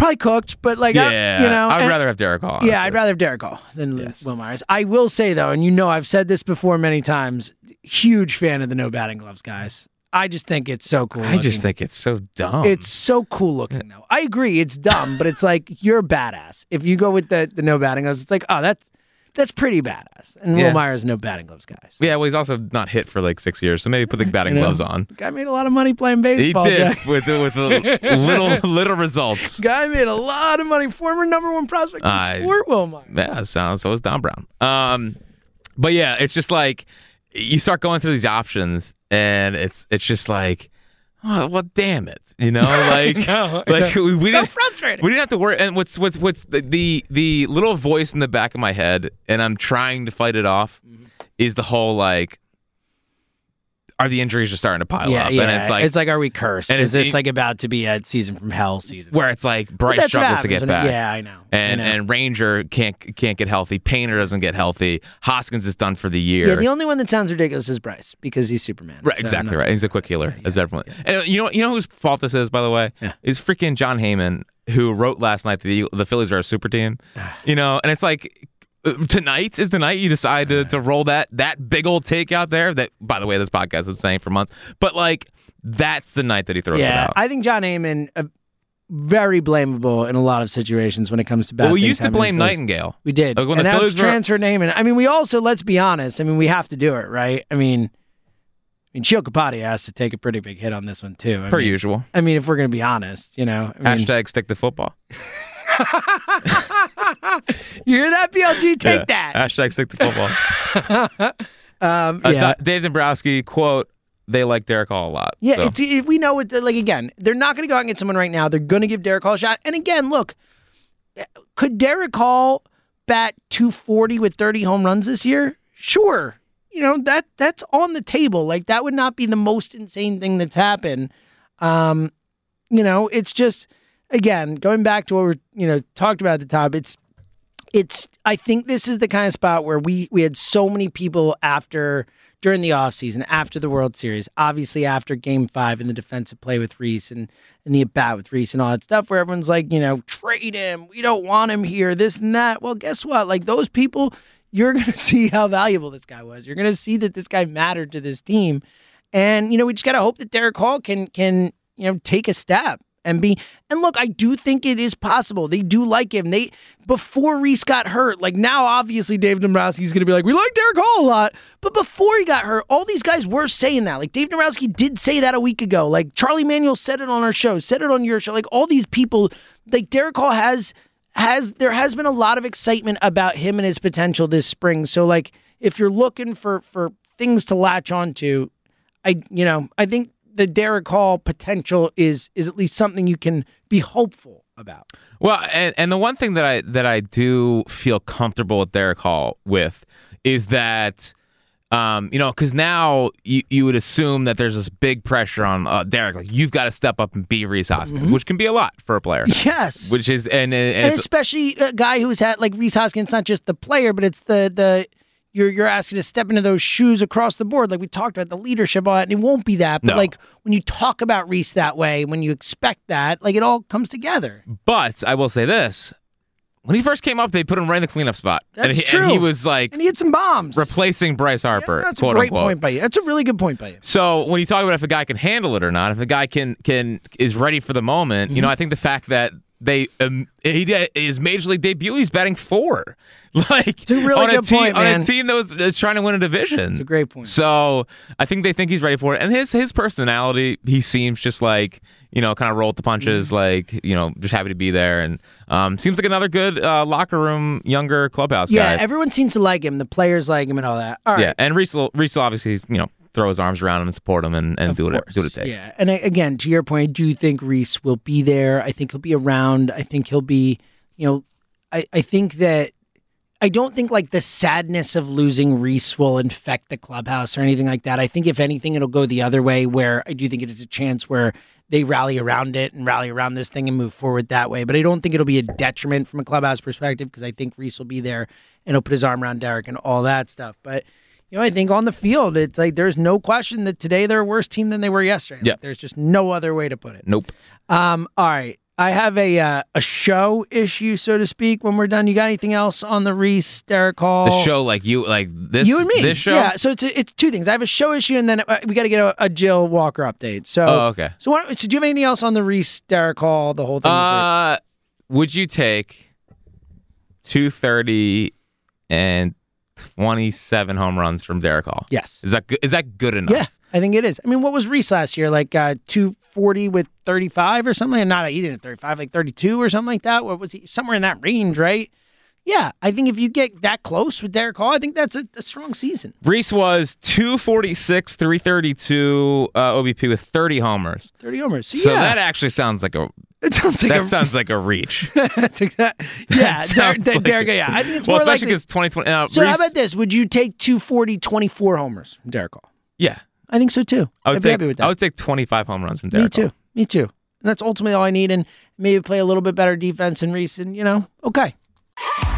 Probably cooked, but like, I, you know, I'd and- rather have Darick Hall. Yeah, honestly. I'd rather have Darick Hall than Yes. Wil Myers. I will say, though, and you know I've said this before many times, huge fan of the no batting gloves guys. I just think it's so cool. I just think it's so dumb. It's so cool looking, though. I agree, it's dumb, but it's like you're badass. If you go with the, the no batting gloves, it's like, oh, that's that's pretty badass. And Yeah. Wil Myers, no batting gloves guys. yeah. Well, he's also not hit for like six years, so maybe put the batting You know? gloves on. Guy made a lot of money playing baseball. He did Jack. with with little little results. Guy made a lot of money. Former number one prospect in I- sport, Wil Myers. Yeah, so so is Dom Brown. Um, but yeah, it's just like you start going through these options, and it's it's just like, oh, well, damn it, you know, like like we, we So didn't frustrating. We didn't have to worry. And what's what's what's the, the the little voice in the back of my head, and I'm trying to fight it off, Mm-hmm. is the whole like. Are the injuries just starting to pile Yeah, up? yeah. And it's like it's like, are we cursed? and Is this like about to be a season from hell season? where it's like Bryce struggles to get back. Yeah, I know. and I know. and Ranger can't can't get healthy. Painter doesn't get healthy. Hoskins is done for the year. yeah, the only one that sounds ridiculous is Bryce because he's Superman. right, So exactly right. He's a quick healer, as everyone. And you know, you know whose fault this is, by the way, Yeah. is freaking Jon Heyman, who wrote last night that the the Phillies are a super team. You know, and it's like. Uh, tonight is the night you decide to, to roll that that big old take out there. That, by the way, this podcast is saying for months. But like, that's the night that he throws it Yeah, out. I think Jon Heyman uh, very blamable in a lot of situations when it comes to bad. Well, we used to blame. Nightengale. We did, Like, when and the that's Phillies were- transferred I mean, we also let's be honest. I mean, we have to do it, right? I mean, I mean, Sheil Kapadia has to take a pretty big hit on this one too. I Per mean, usual. I mean, if we're going to be honest, you know, I mean, Hashtag stick to football. you hear that, BLG? Take Yeah. that. Hashtag stick to football. Um, Uh, yeah. Da- Dave Dombrowski quote: They like Darick Hall a lot. Yeah, So- it, we know it. Like again, they're not going to go out and get someone right now. They're going to give Darick Hall a shot. And again, look, could Darick Hall bat 240 with 30 home runs this year? Sure. You know that that's on the table. Like that would not be the most insane thing that's happened. Um, you know, it's just again going back to what we're you know talked about at the top. It's it's I think this is the kind of spot where we we had so many people after during the offseason, after the World Series, obviously after game five and the defensive play with Rhys and, and the at bat with Rhys and all that stuff, where everyone's like, you know, trade him. We don't want him here, this and that. Well, guess what? Like those people, you're gonna see how valuable this guy was. You're gonna see that this guy mattered to this team. And, you know, we just gotta hope that Darick Hall can can, you know, take a step and be and look, I do think it is possible. They do like him. They before Rhys got hurt, like now obviously Dave Dombrowski is gonna be like, we like Darick Hall a lot. But before he got hurt, all these guys were saying that. Like Dave Dombrowski did say that a week ago. Like Charlie Manuel said it on our show, said it on your show. Like all these people, like Darick Hall has has there has been a lot of excitement about him and his potential this spring. So like if you're looking for for things to latch onto, I you know, I think the Darick Hall potential is is at least something you can be hopeful about. Well, and, and the one thing that I that I do feel comfortable with Darick Hall with is that, um, you know, because now you, you would assume that there's this big pressure on uh, Darick, like you've got to step up and be Rhys Hoskins, which can be a lot for a player. Yes. which is and and, and And, especially a guy who's had like Rhys Hoskins, not just the player, but it's the the you're you're asking to step into those shoes across the board. Like we talked about the leadership, all that, and it won't be that. But No. like when you talk about Rhys that way, when you expect that, like it all comes together. but I will say this: when he first came up, they put him right in the cleanup spot, and That's he, true. and he was like And he had some bombs. replacing Bryce Harper. That's a great unquote. point by you. That's a really good point by you. So when you talk about if a guy can handle it or not, if a guy can can is ready for the moment, you know, Mm-hmm. I think the fact that they um, he his major league debut, he's batting four, like a really on a good team point, on a team that was that's trying to win a division. It's a great point. So I think they think he's ready for it, and his his personality, he seems just like you know, kind of roll with the punches, Mm-hmm. like you know, just happy to be there, and um, seems like another good uh, locker room, younger clubhouse Yeah, guy. everyone seems to like him. The players like him and all that. All right. Yeah, and Rhys, Rhys obviously you know throw his arms around him and support him and, and do what it, do what it takes. Yeah, and I- again, to your point, I do think Rhys will be there. I think he'll be around. I think he'll be, you know, I, I think that I don't think like the sadness of losing Rhys will infect the clubhouse or anything like that. I think if anything, it'll go the other way. Where I do think it is a chance where they rally around it and rally around this thing and move forward that way. But I don't think it'll be a detriment from a clubhouse perspective because I think Rhys will be there and he'll put his arm around Darick and all that stuff. But you know, I think on the field, it's like there's no question that today they're a worse team than they were yesterday. Like, Yeah. there's just no other way to put it. Nope. Um, all right. I have a uh, a show issue, so to speak. When we're done, you got anything else on the Rhys Darick Hall? The show, like you, like this, you and me. this show. Yeah. So it's it's two things. I have a show issue, and then uh, we got to get a, a Jill Walker update. So. Oh, okay. So, what, so do you have anything else on the Rhys Darick Hall? The whole thing. Uh, would you take two thirty and twenty seven home runs from Darick Hall? Yes. Is that good? Is that good enough? yeah, I think it is. I mean, what was Rhys last year? Like uh, two forty with thirty five or something? Not he didn't thirty five, like thirty two or something like that. What was he? Somewhere in that range, right? Yeah, I think if you get that close with Darick Hall, I think that's a, a strong season. Rhys was two forty six, three thirty two uh, OBP with thirty homers. Thirty homers. So, So yeah, that actually sounds like a. it sounds like that a, sounds like a reach. that's exact- yeah, sounds Darick, like Darick, yeah. I think it's well, more especially because twenty twenty. Uh, So how about this? Would you take 240, 24 homers Darick Hall? Yeah, I think so too. I would I'd be take. happy with that. I would take twenty five home runs from Darick. Me too. Hall. Me too. And that's ultimately all I need. And maybe play a little bit better defense and Rhys. And you know, okay.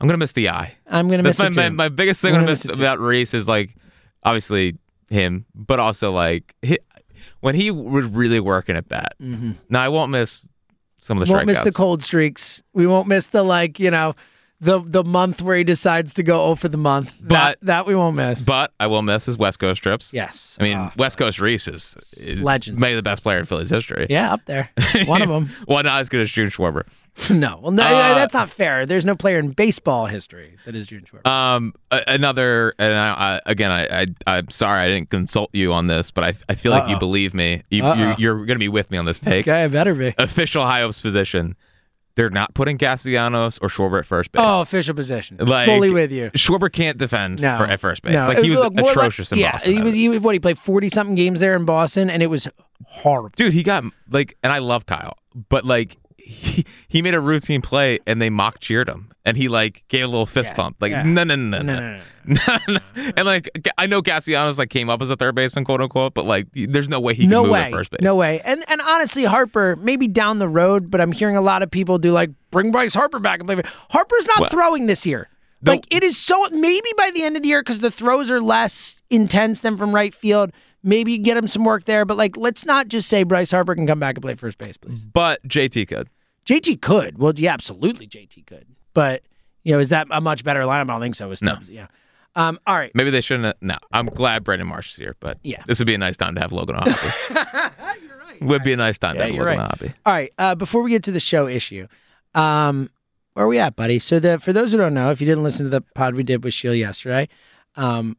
I'm gonna miss the eye. I'm gonna That's miss my, my, my biggest thing I'm gonna gonna miss miss about Rhys is like obviously him, but also like he, when he was really working at bat. Mhm. Now I won't miss some of the won't miss the cold streaks. We won't miss the like, you know, the the month where he decides to go 0 for the month. But- that, that we won't miss. But I will miss his West Coast trips. Yes. I mean, West Coast Rhys is, is Legends. maybe the best player in Phillies history. yeah, up there. One of them. well, not as good as June Schwarber. no, well, no, Uh, that's not fair. There's no player in baseball history that is June Schwarber. Um, another, and I, I, again, I, I, I'm sorry I didn't consult you on this, but I, I feel like you believe me. You, Uh-oh. you're, you're going to be with me on this take. okay, it better be. Official high hopes position. They're not putting Castellanos or Schwarber at first base. Oh, official position. Like, Fully with you. Schwarber can't defend No, for, at first base. no. Like he was Look, more like- atrocious in yeah, Boston. he was. He, what he played forty something games there in Boston, and it was horrible. Dude, he got like, and I love Kyle, but like he, he made a routine play and they mock cheered him, and he like gave a little fist pump, like yeah. no, no, no, no, No, and like I know Castellanos like came up as a third baseman, quote unquote, but like there's no way he can no move way. at first base. No way. And and honestly, Harper maybe down the road, but I'm hearing a lot of people do like bring Bryce Harper back and play. Harper's not Well, throwing this year. the- like it is so maybe by the end of the year because the throws are less intense than from right field. Maybe you get him some work there, but like let's not just say Bryce Harper can come back and play first base, please. But JT could. JT could. Well, yeah, absolutely, JT could. But you know, is that a much better lineup? I don't think so. With No. Yeah. Um, all right. Maybe they shouldn't. Have, no, I'm glad Brandon Marsh is here, but Yeah. this would be a nice time to have Logan O'Hoppe. Would be a nice time Yeah, to have you're Logan right. O'Hoppe. All right. Uh, before we get to the show issue, um, where are we at, buddy? So the for those who don't know, if you didn't listen to the pod we did with Sheil yesterday, um,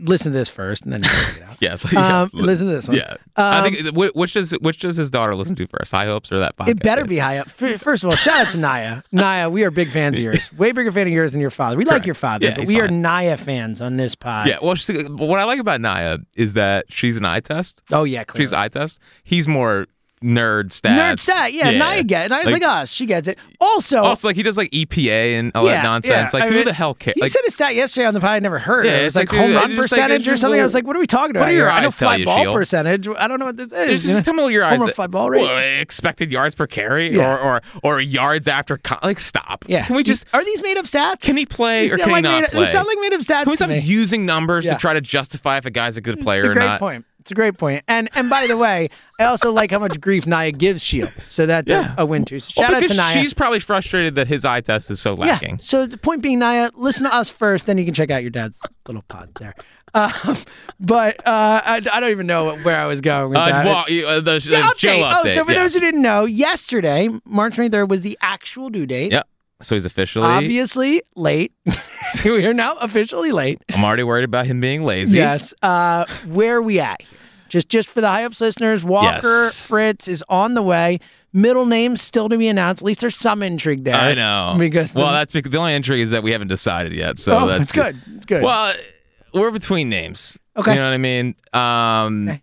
listen to this first and then it out. Yeah, Um, listen to this one. Yeah, I Um, think which does which does his daughter listen to first? High hopes or that podcast? It better be high up. First of all, shout out to Naya. Naya, we are big fans of yours. Way bigger fan of yours than your father. We like your father, Yeah, but we are. Naya fans on this pod. Yeah, well, she, what I like about Naya is that she's an eye test. Oh yeah, clearly. She's eye test. He's more nerd stats. Nerd stat. Yeah, Naya get it. Naya's like, us. Oh, she gets it. Also, also like he does like EPA and all yeah, that nonsense. yeah. Like I who mean, the hell cares? He Like, said a stat yesterday on the pod I never heard. Yeah. It was like, like, home run just like- percentage or something. I was like, what are we talking about? what do your here? I know eyes fly you, ball Sheil? percentage. I don't know what this is. Just, just tell me what your eyes. Home run fly ball rate. Well, expected yards per carry or, or or yards after. Con- like stop. Yeah. Can we just? Are these made up stats? Can he play or can he not made, play? They sound like made up stats Can we to stop using numbers to try to justify if a guy's a good hmm, player It's a or great not? point. It's a great point. And and by the way, I also like how much grief Naya gives Sheil. So that's Yeah. a, a win too. So Well, shout out to Naya. she's probably frustrated that his eye test is so lacking. yeah. So the point being, Naya, listen to us first, then you can check out your dad's little pod there. Um, but uh, I, I don't even know where I was going with Uh, that. well, uh, the, the yeah, okay. Oh, so for those who didn't know, yesterday, March 23rd, was the actual due date. Yep. So he's officially. Obviously late. so we are now officially late. I'm already worried about him being lazy. Yes. Uh, where are we at? Just just for the High Hopes listeners, Walker Yes. Fritz is on the way. Middle names still to be announced. At least there's some intrigue there. I know. Because well, that's because the only intrigue is that we haven't decided yet. So oh, that's it's good. It's good. Well, we're between names. Okay. You know what I mean? Um, Okay.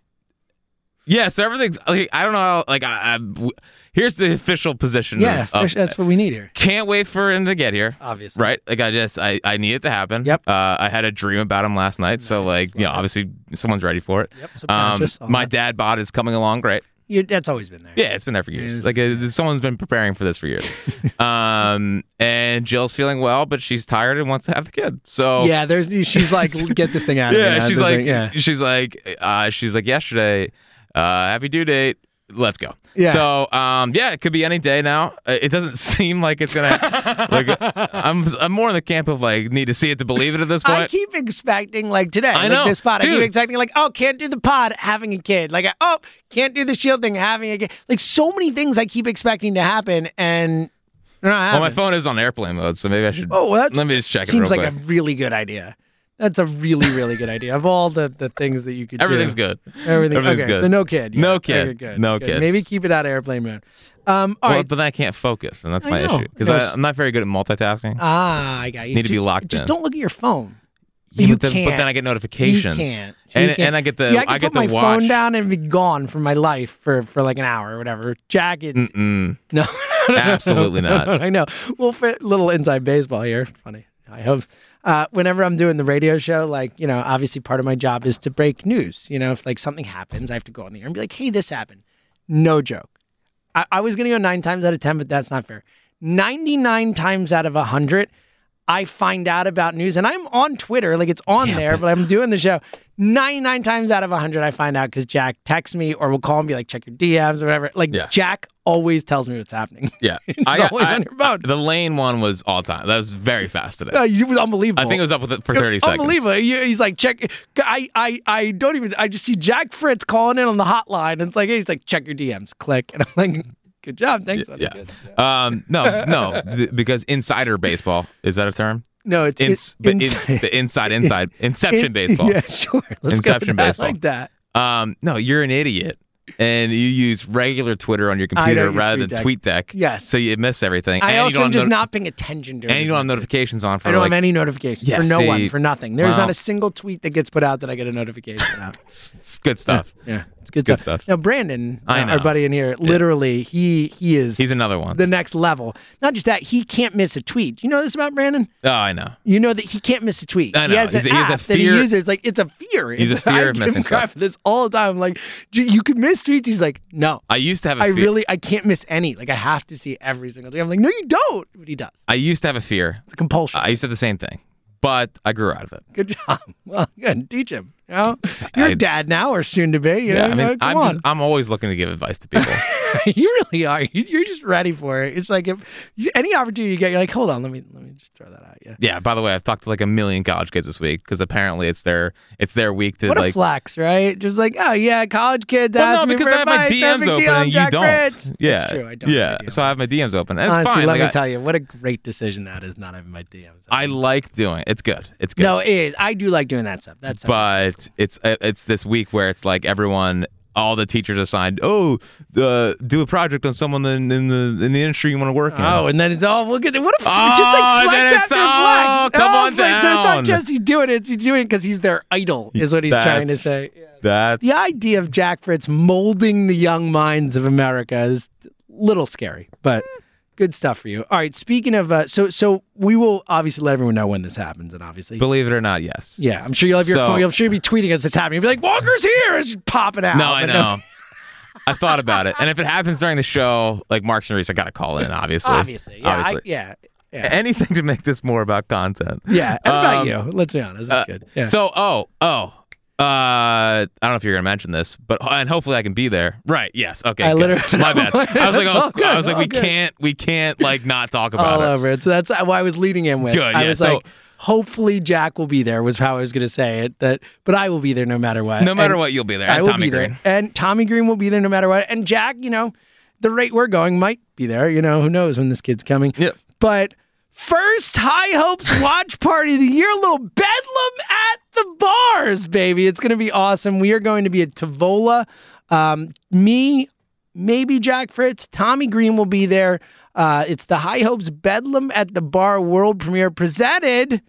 Yeah. So everything's. Like, I don't know. How, like, I, I, here's the official position. yeah, of, of- that's what we need here. Can't wait for him to get here. Obviously. Right? Like I just I, I need it to happen. Yep. Uh, I had a dream about him last night, so like you know, obviously someone's ready for it. Yep, Um, my that. dad bod is coming along great. You, that's always been there. Yeah, it's been there for years. Like uh, someone's been preparing for this for years. um, and Jill's feeling well, but she's tired and wants to have the kid. So Yeah, there's. She's like, get this thing out. of me yeah, she's This like, yeah. she's like, uh, she's like yesterday, uh, happy due date. Let's go. Yeah. So, um, yeah, it could be any day now. Uh, It doesn't seem like it's gonna. like, I'm, I'm more in the camp of like need to see it to believe it at this point. I keep expecting like today, I like know, this pod. I keep expecting like, oh, can't do the pod, having a kid. Like, oh, can't do the Sheil thing, having a kid. Like so many things I keep expecting to happen, and well, my phone is on airplane mode, so maybe I should. Oh, well, let me just check it Seems like quick. a really good idea. That's a really, really good idea. Of all the, the things that you could do. Everything's do. good. Everything. Everything's okay, good. so no kid. No kid. good, good, No good. kids. Maybe keep it out of airplane mode. Um, all well, right. but then I can't focus, and that's I my know. issue because I'm not very good at multitasking. Ah, I got you. Need to be locked Just in. don't look at your phone. You but, then, can't. but then I get notifications. You can't. You and, can't. and I get the See, I, can get put my watch. phone down and be gone from my life for, for like an hour or whatever. Jack, it's Mm-mm. no, Absolutely not. I know. We'll fit little inside baseball here. Funny. I hope. Uh, whenever I'm doing the radio show, like you know, obviously part of my job is to break news. You know, if like something happens, I have to go on the air and be like, "Hey, this happened." No joke. I, I was going to go nine times out of ten, but that's not fair. Ninety-nine times out of hundred, I find out about news, and I'm on Twitter, like it's on there, but, I'm doing the show. 99 times out of 100, I find out because Jack texts me or will call and be like, check your DMs or whatever. Like, Yeah. Jack always tells me what's happening. Yeah, I, always I- phone. the lane one was all time. That was very fast today. Uh, it was unbelievable. I think it was up with it for 30 It seconds. Unbelievable. He- He's like, check. I, I, I don't even. I just see Jack Fritz calling in on the hotline, and it's like, hey, he's like, check your DMs. Click, and I'm like, good job, thanks. buddy. Yeah. Good. Um, no, no, because insider baseball is that a term? No, it's Ins- it- but in- inside- the inside, inside, inception In- baseball. Yeah, sure. Let's Inception go baseball. I like that. Um, no, you're an idiot, and you use regular Twitter on your computer rather than TweetDeck. TweetDeck. Yes. So you miss everything. I and you also don't am have just not paying attention during. And you this don't have notifications on for I don't like have any notifications Yeah, for no one for nothing. There's not a single tweet that gets put out that I get a notification out. it's good stuff. Yeah, it's good, Good stuff. stuff. Now, Brandon, I know. our buddy in here, literally, he he is He's another one. the next level. Not just that, he can't miss a tweet. You know this about Brandon? oh, I know. You know that he can't miss a tweet. I He know. has He's an a- he has a app that he uses. Like it's a fear. He's a It's- I fear of missing stuff. this all the time. Like you could miss tweets. He's like, no. I used to have a I fear. I really, I can't miss any. Like I have to see every single day. I'm like, no, you don't. But he does. I used to have a fear. It's a compulsion. I used to have the same thing, but I grew out of it. Good job. Well, good. Teach him. You know, you're I- a dad now, or soon to be. You know, yeah, I mean, know, I'm just, I'm always looking to give advice to people. you really are. You- You're just ready for it. It's like if any opportunity you get, you're like, hold on, let me let me just throw that out. Yeah. yeah. By the way, I've talked to like a million college kids this week because apparently it's their it's their week to What a like. flex, right? Just like, oh yeah, college kids Well, ask no, me because for I have my DMs open deal, and you don't. Yeah, That's true. I don't. yeah. So I have my DMs open. And it's Honestly, fine. let Like, me I, tell you, what a great decision that is. Not having my DMs. I like doing it. It's good. It's good. No, it is. I do like doing that stuff. That's but it's it's this week where it's like everyone all the teachers assigned oh uh, do a project on someone in, in the in the industry you want to work in Oh, and then it's all look at what a Oh, it's just like flex after all, flex. come Oh, on flex. So it's not just he's doing it; it's he's doing it because he's their idol. Is what he's trying to That's- say. that's The idea of Jack Fritz molding the young minds of America is a little scary, but good stuff for you. All right, speaking of, uh, so so we will obviously let everyone know when this happens, and obviously, believe it or not yes yeah, I'm sure you'll have your So- phone. I'm sure you'll be tweeting as it's happening. You'll be like, "Walker's here!" It's popping out. no I know I thought about it and if it happens during the show like Mark and Reese I gotta call in obviously Obviously, yeah, obviously. I, yeah, yeah. anything to make this more about content Yeah, and about Um, you. Let's be honest. It's Uh, good. Yeah. So, oh, oh, uh, I don't know if you're gonna mention this, but and hopefully I can be there. Right? Yes. Okay. I good. literally- My bad. I was like, oh, good, I was like, we good. can't, we can't like not talk about all it. over it. So that's why I was leading in with. Good, I yeah, was so- like, hopefully Jack will be there. Was how I was going to say it. That, but I will be there no matter what. No matter And what, you'll be there. I And will Tommy be Green. there, and Tommy Green will be there no matter what. And Jack, you know, the rate we're going might be there. You know, who knows when this kid's coming? Yep. But first High Hopes watch party of the year, a little bedlam at the bars, baby. It's going to be awesome. We are going to be at Tavola. Um, me, maybe Jack Fritz, Tommy Green will be there. Uh, it's the High Hopes Bedlam at the Bar world premiere presented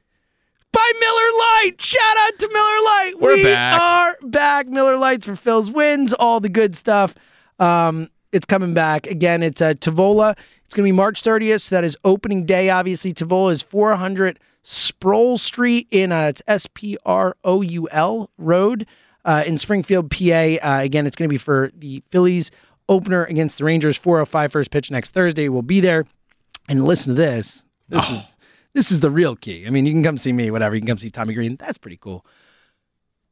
by Miller Lite. Shout out to Miller Lite. We're we back. are back. Miller Lites for Phil's wins, all the good stuff. Um, it's coming back again. It's at Tavola. It's going to be March 30th. So that is opening day. Obviously, Tavola is 400 Sproul Street in uh, it's S P R O U L Road uh, in Springfield, PA. Uh, again, it's going to be for the Phillies opener against the Rangers. 405 first pitch next Thursday. We'll be there. And listen to this. This Oh. is this is the real key. I mean, you can come see me, whatever. You can come see Tommy Green. That's pretty cool.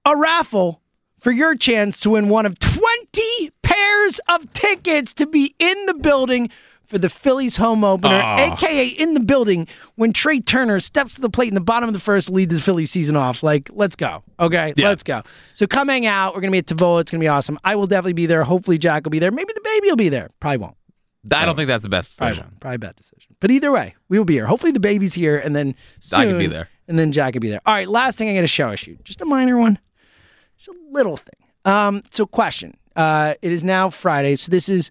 A raffle for your chance to win one of 20 pairs of tickets to be in the building for the Phillies home opener, Oh. aka in the building when Trea Turner steps to the plate in the bottom of the first lead the Phillies season off. Like, let's go. Okay, Yeah. let's go. So come hang out. We're gonna be at Tavola. It's gonna be awesome. I will definitely be there. Hopefully Jack will be there. Maybe the baby will be there. Probably won't. I don't think that's the best Probably decision. Probably a bad decision. But either way, we will be here. Hopefully the baby's here, and then soon, I can be there. and then Jack would be there. All right, last thing I got to show us you, just a minor one, just a little thing. Um, so question. Uh, it is now Friday, so this is,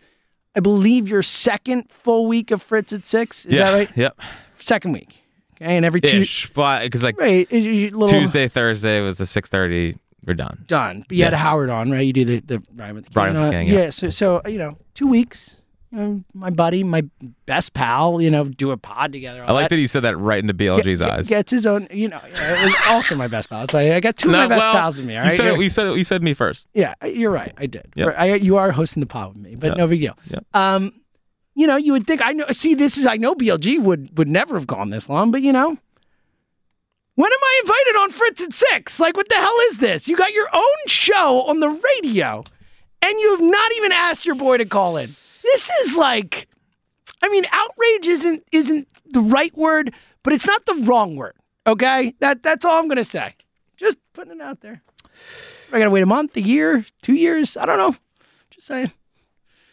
I believe, your second full week of Fritz at six. Is yeah. that right? Yep. Second week. Okay, and every two Ish, but because like right, it- it- little Tuesday, Thursday was the six thirty. We're done. done. But you had Yeah. Howard on, right? You do the the Ryan with the Ryan with the Uh, King, yeah. So so you know, two weeks. You my buddy, my best pal. You know, do a pod together. I like that you said that right into BLG's Get- eyes. Gets his own. You know, it was also my best pal. So I, I got two of my best well, pals with me. All you right. said you said you said me first. Yeah, you're right. I did. Yep. I, you are hosting the pod with me, but Yep. no big deal. Yep. Um, you know, you would think I know. See, this is I know BLG would would never have gone this long, but you know, when am I invited on Fritz at six? Like, what the hell is this? You got your own show on the radio, and you have not even asked your boy to call in. This is like, I mean, outrage isn't isn't the right word, but it's not the wrong word. Okay, that that's all I'm gonna say. Just putting it out there. I gotta wait a month, a year, two years. I don't know. Just saying.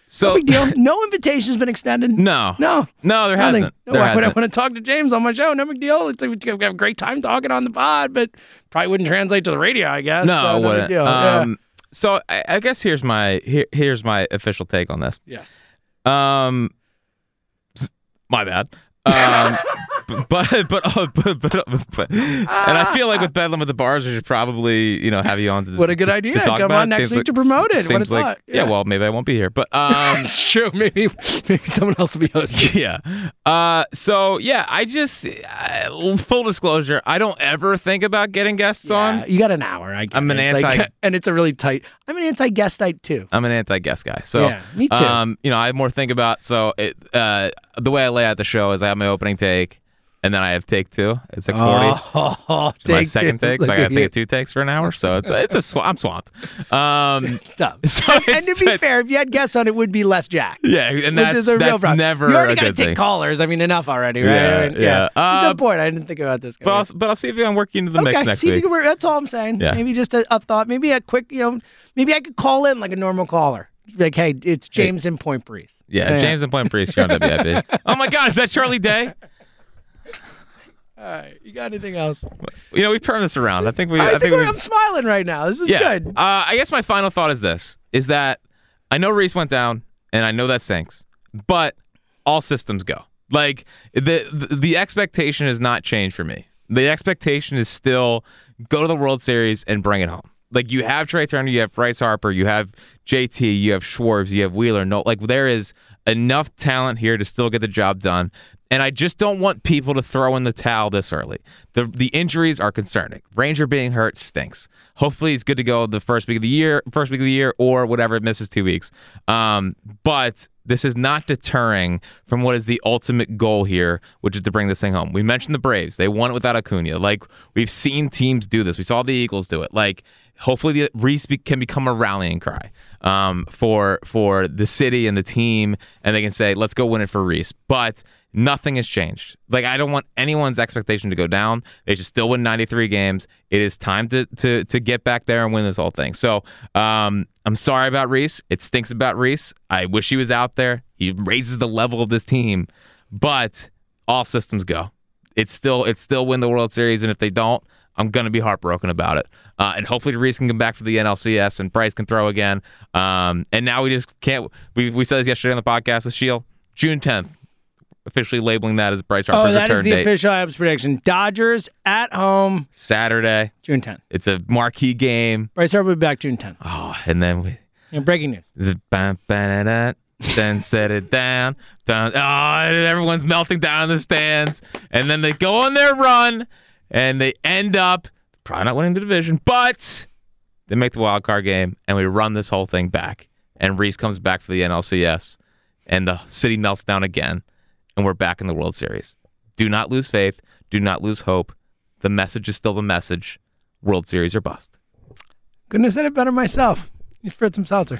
So no big deal. No invitation has been extended. No, no, no, there nothing. hasn't. No, There why would I want to talk to James on my show? No big deal. It's like we have a great time talking on the pod, but probably wouldn't translate to the radio. I guess. No, So it big wouldn't. deal. Um, yeah. So I, I guess here's my here, here's my official take on this. Yes. Um, my bad. Um, but but uh, but, but, but and I feel like with Bedlam at the bars, we should probably you know have you on. To, What a good idea. Come about on it. next Seems week like- to promote it. What a Seems like thought. yeah. Yeah. Well, maybe I won't be here, but um, it's true. Maybe maybe someone else will be hosting. yeah. Uh, so yeah, I just uh, full disclosure, I don't ever think about getting guests on. You got an hour. I. I'm an. It's like- anti- and it's a really tight. I'm an anti-guest night too. I'm an anti-guest guy. So Yeah, me too. Um, you know, I have more to think about. So it, uh, the way I lay out the show is I have my opening take, and then I have take two at six forty. Oh, my second two. take, so Look I got to take two takes for an hour. So it's it's a sw- I'm swamped. Um, Stop. so and to it's- be fair, if you had guests on, it would be less Jack. yeah, and which that's is a real that's problem. never You already got to take thing. callers. I mean, enough already, right? Yeah, I mean, yeah. It's a Uh, good point. I didn't think about this. But I'll, but I'll see if I can work you into the okay, mix next see if you can work. That's all I'm saying. Yeah. Maybe just a, a thought. Maybe a quick, you know, maybe I could call in like a normal caller. Like, hey, it's James in Point Breeze. Yeah, James and Point Breeze, you're on WIP. oh my God, is that Charlie Day? All right, you got anything else? You know, we've turned this around. I think we. I, think, think we're, I'm smiling right now. This is yeah. good. Uh, I guess my final thought is this: is that I know Rhys went down, and I know that sinks, but all systems go. Like the the, the expectation has not changed for me. The expectation is still go to the World Series and bring it home. Like you have Trea Turner, you have Bryce Harper, you have JT, you have Schwartz, you have Wheeler. No, like there is enough talent here to still get the job done. And I just don't want people to throw in the towel this early. The the injuries are concerning. Ranger being hurt stinks. Hopefully he's good to go the first week of the year, first week of the year, or whatever it misses two weeks. Um, but this is not deterring from what is the ultimate goal here, which is to bring this thing home. We mentioned the Braves; they won it without Acuna. Like we've seen teams do this. We saw the Eagles do it. Like hopefully the Rhys can become a rallying cry um, for for the city and the team, and they can say, "Let's go win it for Rhys." But nothing has changed. Like I don't want anyone's expectation to go down. They should still win 93 games. It is time to to to get back there and win this whole thing. So um, I'm sorry about Rhys. It stinks about Rhys. I wish he was out there. He raises the level of this team, but all systems go. It's still it's still win the World Series, and if they don't, I'm gonna be heartbroken about it. Uh, and hopefully Rhys can come back for the NLCS and Bryce can throw again. Um, and now we just can't. We we said this yesterday on the podcast with Sheil. June 10th, officially labeling that as Bryce oh, Harper's Oh, that return is the date. official Abs prediction. Dodgers at home, Saturday, June 10th. It's a marquee game. Bryce Harper will be back June 10th. Oh, and then we And breaking news. the bam, bam, da, da, then set it down, down. Oh, everyone's melting down in the stands, and then they go on their run, and they end up probably not winning the division, but they make the wild card game, and we run this whole thing back. And Rhys comes back for the NLCS, and the city melts down again, and we're back in the World Series. Do not lose faith. Do not lose hope. The message is still the message. World Series or bust. Couldn't have said it better myself. You spread some seltzer.